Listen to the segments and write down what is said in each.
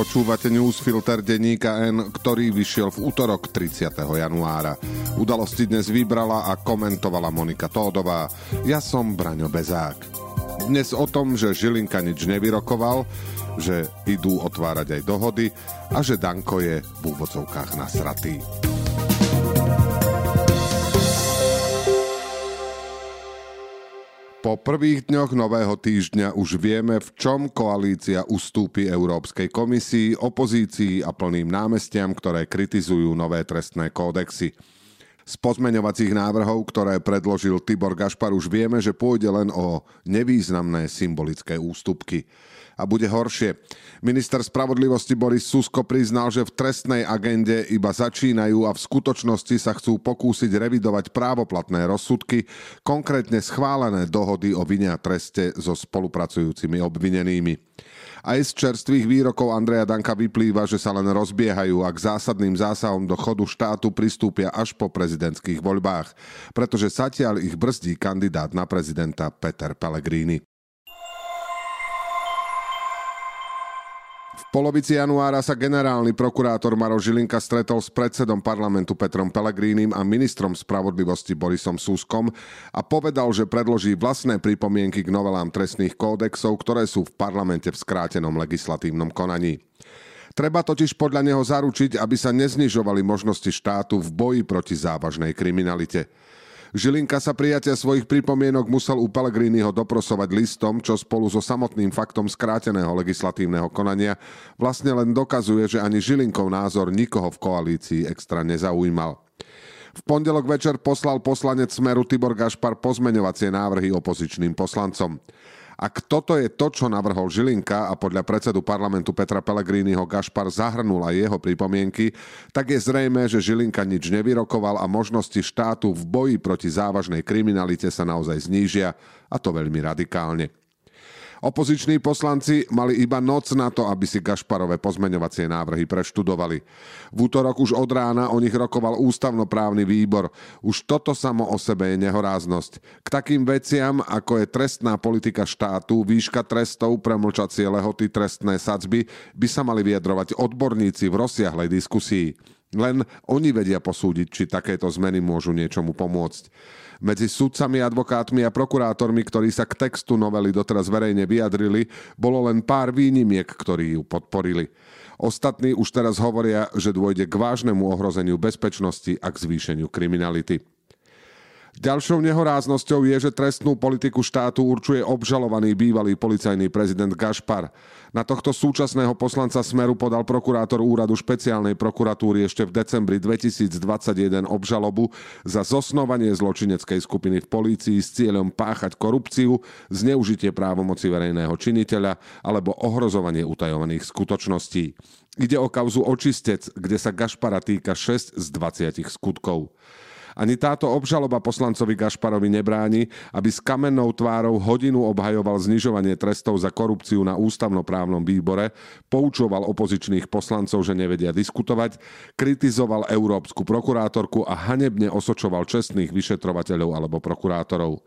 Počúvate newsfilter denníka N, ktorý vyšiel v útorok 30. januára. Udalosti dnes vybrala a komentovala Monika Tódová. Ja som Braňo Bezák. Dnes o tom, že Žilinka nič nevyrokoval, že idú otvárať aj dohody a že Danko je v úvodzovkách nasratý. Po prvých dňoch nového týždňa už vieme, v čom koalícia ustúpi Európskej komisii, opozícii a plným námestiam, ktoré kritizujú nové trestné kódexy. Z pozmeňovacích návrhov, ktoré predložil Tibor Gašpar, už vieme, že pôjde len o nevýznamné symbolické ústupky a bude horšie. Minister spravodlivosti Boris Susko priznal, že v trestnej agende iba začínajú a v skutočnosti sa chcú pokúsiť revidovať právoplatné rozsudky, konkrétne schválené dohody o vine a treste so spolupracujúcimi obvinenými. Aj z čerstvých výrokov Andreja Danka vyplýva, že sa len rozbiehajú a k zásadným zásahom do chodu štátu pristúpia až po prezidentských voľbách, pretože zatiaľ ich brzdí kandidát na prezidenta Peter Pellegrini. Polovici januára sa generálny prokurátor Maro Žilinka stretol s predsedom parlamentu Petrom Pelegrínim a ministrom spravodlivosti Borisom Suskom a povedal, že predloží vlastné pripomienky k novelám trestných kódexov, ktoré sú v parlamente v skrátenom legislatívnom konaní. Treba totiž podľa neho zaručiť, aby sa neznižovali možnosti štátu v boji proti závažnej kriminalite. Žilinka sa prijatia svojich pripomienok musel u Pellegriniho doprosovať listom, čo spolu so samotným faktom skráteného legislatívneho konania vlastne len dokazuje, že ani Žilinkov názor nikoho v koalícii extra nezaujímal. V pondelok večer poslal poslanec Smeru Tibor Gašpar pozmeňovacie návrhy opozičným poslancom. Ak toto je to, čo navrhol Žilinka a podľa predsedu parlamentu Petra Pellegriniho Gašpar zahrnul aj jeho pripomienky, tak je zrejme, že Žilinka nič nevyrokoval a možnosti štátu v boji proti závažnej kriminalite sa naozaj znížia, a to veľmi radikálne. Opoziční poslanci mali iba noc na to, aby si Gašparové pozmeňovacie návrhy preštudovali. V útorok už od rána o nich rokoval ústavnoprávny výbor. Už toto samo o sebe je nehoráznosť. K takým veciam, ako je trestná politika štátu, výška trestov, premlčacie lehoty, trestné sadzby, by sa mali vyjadrovať odborníci v rozsiahlej diskusii. Len oni vedia posúdiť, či takéto zmeny môžu niečomu pomôcť. Medzi sudcami, advokátmi a prokurátormi, ktorí sa k textu novely doteraz verejne vyjadrili, bolo len pár výnimiek, ktorí ju podporili. Ostatní už teraz hovoria, že dôjde k vážnemu ohrozeniu bezpečnosti a k zvýšeniu kriminality. Ďalšou nehoráznosťou je, že trestnú politiku štátu určuje obžalovaný bývalý policajný prezident Gašpar. Na tohto súčasného poslanca Smeru podal prokurátor úradu špeciálnej prokuratúry ešte v decembri 2021 obžalobu za zosnovanie zločineckej skupiny v polícii s cieľom páchať korupciu, zneužitie právomoci verejného činiteľa alebo ohrozovanie utajovaných skutočností. Ide o kauzu očistec, kde sa Gašpara týka 6 z 20 skutkov. Ani táto obžaloba poslancovi Gašparovi nebráni, aby s kamennou tvárou hodinu obhajoval znižovanie trestov za korupciu na ústavnoprávnom výbore, poučoval opozičných poslancov, že nevedia diskutovať, kritizoval európsku prokurátorku a hanebne osočoval čestných vyšetrovateľov alebo prokurátorov.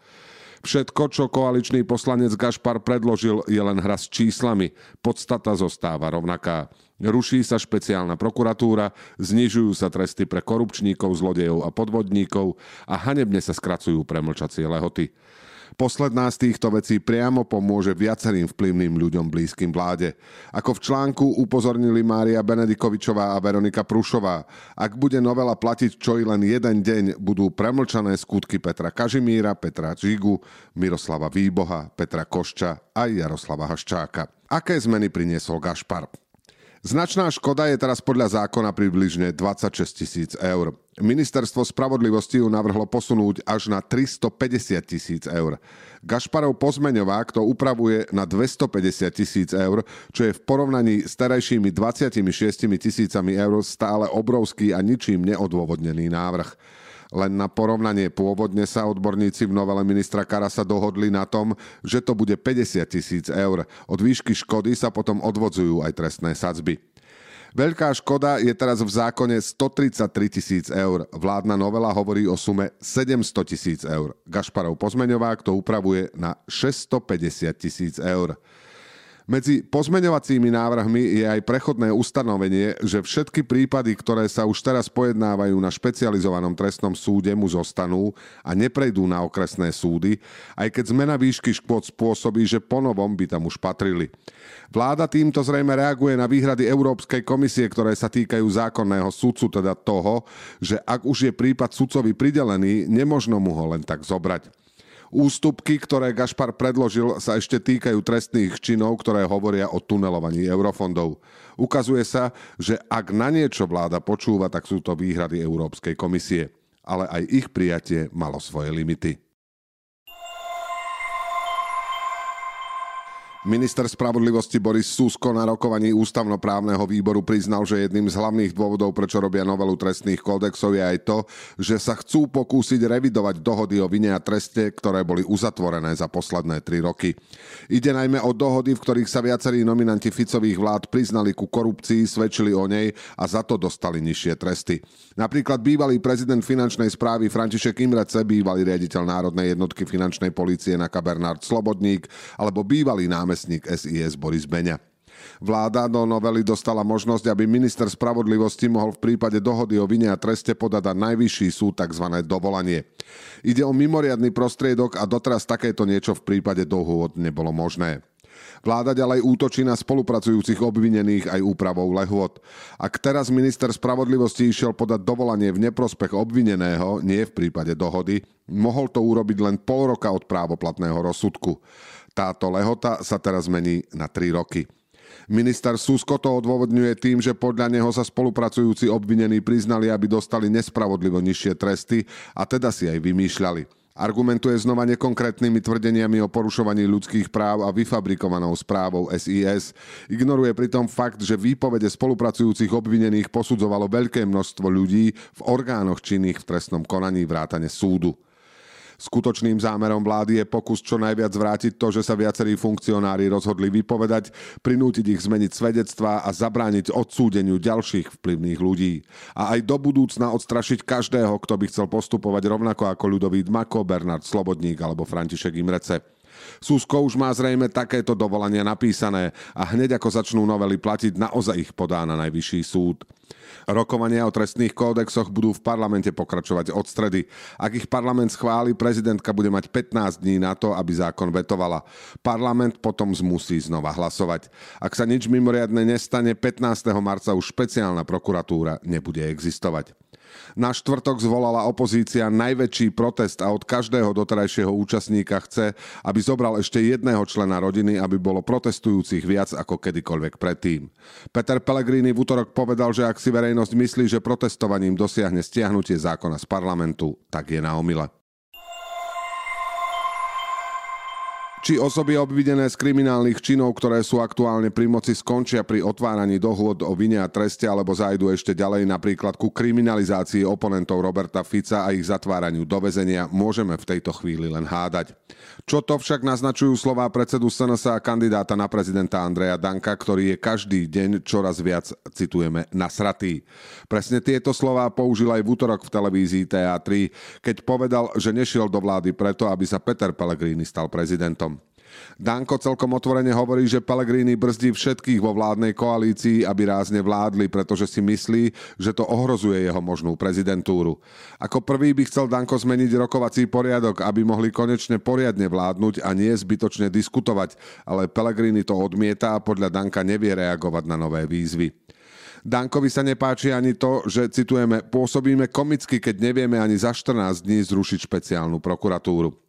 Všetko, čo koaličný poslanec Gašpar predložil, je len hra s číslami. Podstata zostáva rovnaká. Ruší sa špeciálna prokuratúra, znižujú sa tresty pre korupčníkov, zlodejov a podvodníkov a hanebne sa skracujú premlčacie lehoty. Posledná z týchto vecí priamo pomôže viacerým vplyvným ľuďom blízkym vláde. Ako v článku upozornili Mária Benedikovičová a Veronika Prušová, ak bude novela platiť čo i len jeden deň, budú premlčané skutky Petra Kažimíra, Petra Žigu, Miroslava Výboha, Petra Košča a Jaroslava Haščáka. Aké zmeny priniesol Gašpar? Značná škoda je teraz podľa zákona približne 26 tisíc eur. Ministerstvo spravodlivosti ju navrhlo posunúť až na 350 tisíc eur. Gašparov pozmeňovák to upravuje na 250 tisíc eur, čo je v porovnaní s terajšími 26 tisícami eur stále obrovský a ničím neodôvodnený návrh. Len na porovnanie pôvodne sa odborníci v novele ministra Karasa dohodli na tom, že to bude 50 tisíc eur. Od výšky škody sa potom odvodzujú aj trestné sadzby. Veľká škoda je teraz v zákone 133 tisíc eur. Vládna novela hovorí o sume 700 tisíc eur. Gašparov pozmeňovák to upravuje na 650 tisíc eur. Medzi pozmeňovacími návrhmi je aj prechodné ustanovenie, že všetky prípady, ktoré sa už teraz pojednávajú na špecializovanom trestnom súde, mu zostanú a neprejdú na okresné súdy, aj keď zmena výšky škôd spôsobí, že ponovom by tam už patrili. Vláda týmto zrejme reaguje na výhrady Európskej komisie, ktoré sa týkajú zákonného sudcu, teda toho, že ak už je prípad sudcovi pridelený, nemožno mu ho len tak zobrať. Ústupky, ktoré Gašpar predložil, sa ešte týkajú trestných činov, ktoré hovoria o tunelovaní eurofondov. Ukazuje sa, že ak na niečo vláda počúva, tak sú to výhrady Európskej komisie. Ale aj ich prijatie malo svoje limity. Minister spravodlivosti Boris Susko na rokovaní ústavnoprávneho výboru priznal, že jedným z hlavných dôvodov, prečo robia novelu trestných kódexov, je aj to, že sa chcú pokúsiť revidovať dohody o vine a treste, ktoré boli uzatvorené za posledné tri roky. Ide najmä o dohody, v ktorých sa viacerí nominanti Ficových vlád priznali ku korupcii, svedčili o nej a za to dostali nižšie tresty. Napríklad bývalý prezident finančnej správy František Imrece, bývalý riaditeľ Národnej jednotky finančnej policie na Bernard Slobodník alebo bývalý námestník námestník SIS Boris Beňa. Vláda do novely dostala možnosť, aby minister spravodlivosti mohol v prípade dohody o vine a treste podať na najvyšší súd tzv. dovolanie. Ide o mimoriadný prostriedok a doteraz takéto niečo v prípade dohôd nebolo možné. Vláda ďalej útočí na spolupracujúcich obvinených aj úpravou lehôd. Ak teraz minister spravodlivosti išiel podať dovolanie v neprospech obvineného, nie v prípade dohody, mohol to urobiť len pol roka od právoplatného rozsudku. Táto lehota sa teraz mení na 3 roky. Minister Susko to odôvodňuje tým, že podľa neho sa spolupracujúci obvinení priznali, aby dostali nespravodlivo nižšie tresty a teda si aj vymýšľali. Argumentuje znova nekonkrétnymi tvrdeniami o porušovaní ľudských práv a vyfabrikovanou správou SIS. Ignoruje pritom fakt, že výpovede spolupracujúcich obvinených posudzovalo veľké množstvo ľudí v orgánoch činných v trestnom konaní vrátane súdu. Skutočným zámerom vlády je pokus čo najviac vrátiť to, že sa viacerí funkcionári rozhodli vypovedať, prinútiť ich zmeniť svedectvá a zabrániť odsúdeniu ďalších vplyvných ľudí. A aj do budúcna odstrašiť každého, kto by chcel postupovať rovnako ako ľudový Dmako, Bernard Slobodník alebo František Imrece. Susko už má zrejme takéto dovolania napísané a hneď ako začnú novely platiť, naozaj ich podá na najvyšší súd. Rokovania o trestných kódexoch budú v parlamente pokračovať od stredy. Ak ich parlament schváli, prezidentka bude mať 15 dní na to, aby zákon vetovala. Parlament potom zmusí znova hlasovať. Ak sa nič mimoriadne nestane, 15. marca už špeciálna prokuratúra nebude existovať. Na štvrtok zvolala opozícia najväčší protest a od každého doterajšieho účastníka chce, aby zobral ešte jedného člena rodiny, aby bolo protestujúcich viac ako kedykoľvek predtým. Peter Pellegrini v útorok povedal, že ak si verejnosť myslí, že protestovaním dosiahne stiahnutie zákona z parlamentu, tak je na omyle. Či osoby obvidené z kriminálnych činov, ktoré sú aktuálne pri moci, skončia pri otváraní dohôd o vine a treste alebo zajdu ešte ďalej napríklad ku kriminalizácii oponentov Roberta Fica a ich zatváraniu do väzenia, môžeme v tejto chvíli len hádať. Čo to však naznačujú slová predsedu SNS a kandidáta na prezidenta Andreja Danka, ktorý je každý deň čoraz viac, citujeme, nasratý. Presne tieto slová použil aj v útorok v televízii TA3, keď povedal, že nešiel do vlády preto, aby sa Peter Pellegrini stal prezidentom. Danko celkom otvorene hovorí, že Pellegrini brzdí všetkých vo vládnej koalícii, aby rázne vládli, pretože si myslí, že to ohrozuje jeho možnú prezidentúru. Ako prvý by chcel Danko zmeniť rokovací poriadok, aby mohli konečne poriadne vládnuť a nie zbytočne diskutovať, ale Pellegrini to odmieta a podľa Danka nevie reagovať na nové výzvy. Dankovi sa nepáči ani to, že, citujeme, pôsobíme komicky, keď nevieme ani za 14 dní zrušiť špeciálnu prokuratúru.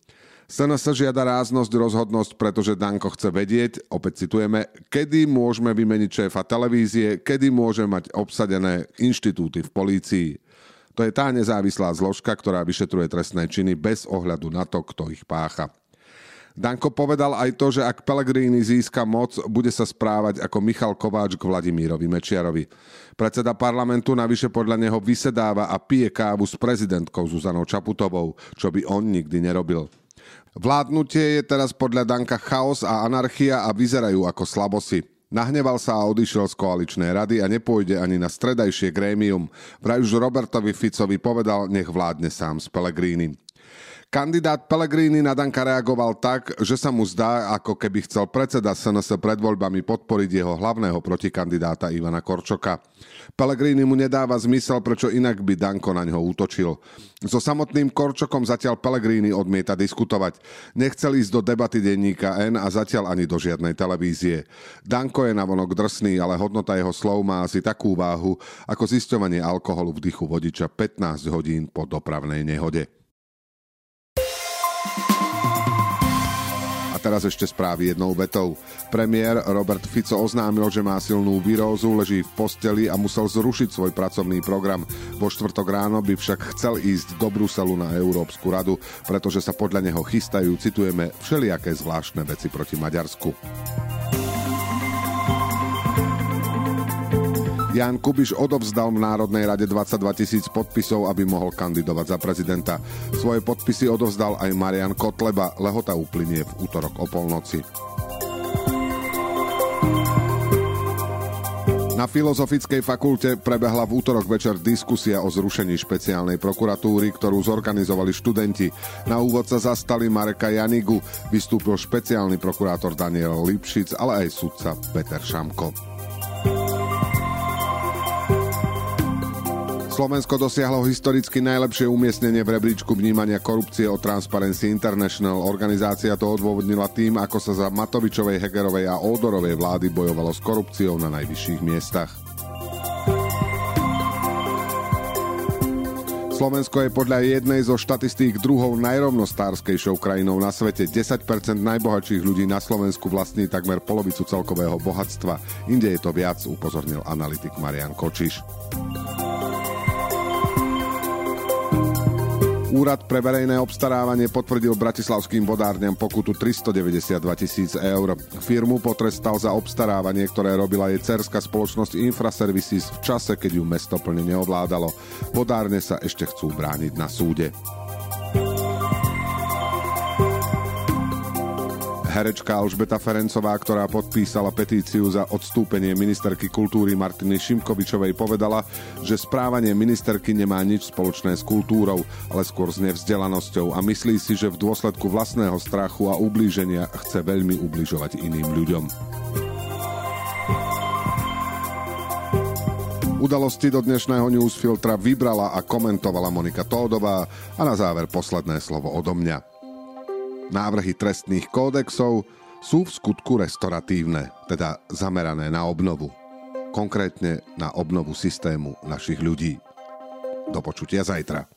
SNS žiada ráznosť, rozhodnosť, pretože Danko chce vedieť, opäť citujeme, kedy môžeme vymeniť šéfa televízie, kedy môže mať obsadené inštitúty v polícii. To je tá nezávislá zložka, ktorá vyšetruje trestné činy bez ohľadu na to, kto ich pácha. Danko povedal aj to, že ak Pellegrini získa moc, bude sa správať ako Michal Kováč k Vladimírovi Mečiarovi. Predseda parlamentu navyše podľa neho vysedáva a pije kávu s prezidentkou Zuzanou Čaputovou, čo by on nikdy nerobil. Vládnutie je teraz podľa Danka chaos a anarchia a vyzerajú ako slabosi. Nahneval sa a odišiel z koaličnej rady a nepôjde ani na stredajšie grémium. Vraj už Robertovi Ficovi povedal, nech vládne sám s Pelegrínim. Kandidát Pellegrini na Danka reagoval tak, že sa mu zdá, ako keby chcel predseda SNS pred voľbami podporiť jeho hlavného protikandidáta Ivana Korčoka. Pellegrini mu nedáva zmysel, prečo inak by Danko na ňo útočil. So samotným Korčokom zatiaľ Pellegrini odmieta diskutovať. Nechcel ísť do debaty denníka N a zatiaľ ani do žiadnej televízie. Danko je navonok drsný, ale hodnota jeho slov má asi takú váhu, ako zisťovanie alkoholu v dychu vodiča 15 hodín po dopravnej nehode. Teraz ešte správy jednou vetou. Premiér Robert Fico oznámil, že má silnú výrozu, leží v posteli a musel zrušiť svoj pracovný program. Vo štvrtok ráno by však chcel ísť do Bruselu na Európsku radu, pretože sa podľa neho chystajú, citujeme, všelijaké zvláštne veci proti Maďarsku. Jan Kubiš odovzdal v Národnej rade 22 tisíc podpisov, aby mohol kandidovať za prezidenta. Svoje podpisy odovzdal aj Marian Kotleba, lehota uplynie v útorok o polnoci. Na Filozofickej fakulte prebehla v útorok večer diskusia o zrušení špeciálnej prokuratúry, ktorú zorganizovali študenti. Na úvod sa zastali Mareka Janigu, vystúpil špeciálny prokurátor Daniel Lipšic, ale aj sudca Peter Šamko. Slovensko dosiahlo historicky najlepšie umiestnenie v rebríčku vnímania korupcie od Transparency International. Organizácia to odôvodnila tým, ako sa za Matovičovej, Hegerovej a Ódorovej vlády bojovalo s korupciou na najvyšších miestach. Slovensko je podľa jednej zo štatistík druhou najrovnostárskejšou krajinou na svete. 10% najbohatších ľudí na Slovensku vlastní takmer polovicu celkového bohatstva. Inde je to viac, upozornil analytik Marian Kočiš. Úrad pre verejné obstarávanie potvrdil bratislavským vodárňam pokutu 392 tisíc eur. Firmu potrestal za obstarávanie, ktoré robila jej cerská spoločnosť Infraservices v čase, keď ju mesto plne neovládalo. Vodárne sa ešte chcú brániť na súde. Herečka Alžbeta Ferencová, ktorá podpísala petíciu za odstúpenie ministerky kultúry Martiny Šimkovičovej, povedala, že správanie ministerky nemá nič spoločné s kultúrou, ale skôr s nevzdelanosťou a myslí si, že v dôsledku vlastného strachu a ublíženia chce veľmi ubližovať iným ľuďom. Udalosti do dnešného newsfiltra vybrala a komentovala Monika Tódová a na záver posledné slovo odo mňa. Návrhy trestných kódexov sú v skutku restoratívne, teda zamerané na obnovu. Konkrétne na obnovu systému našich ľudí. Do počutia zajtra.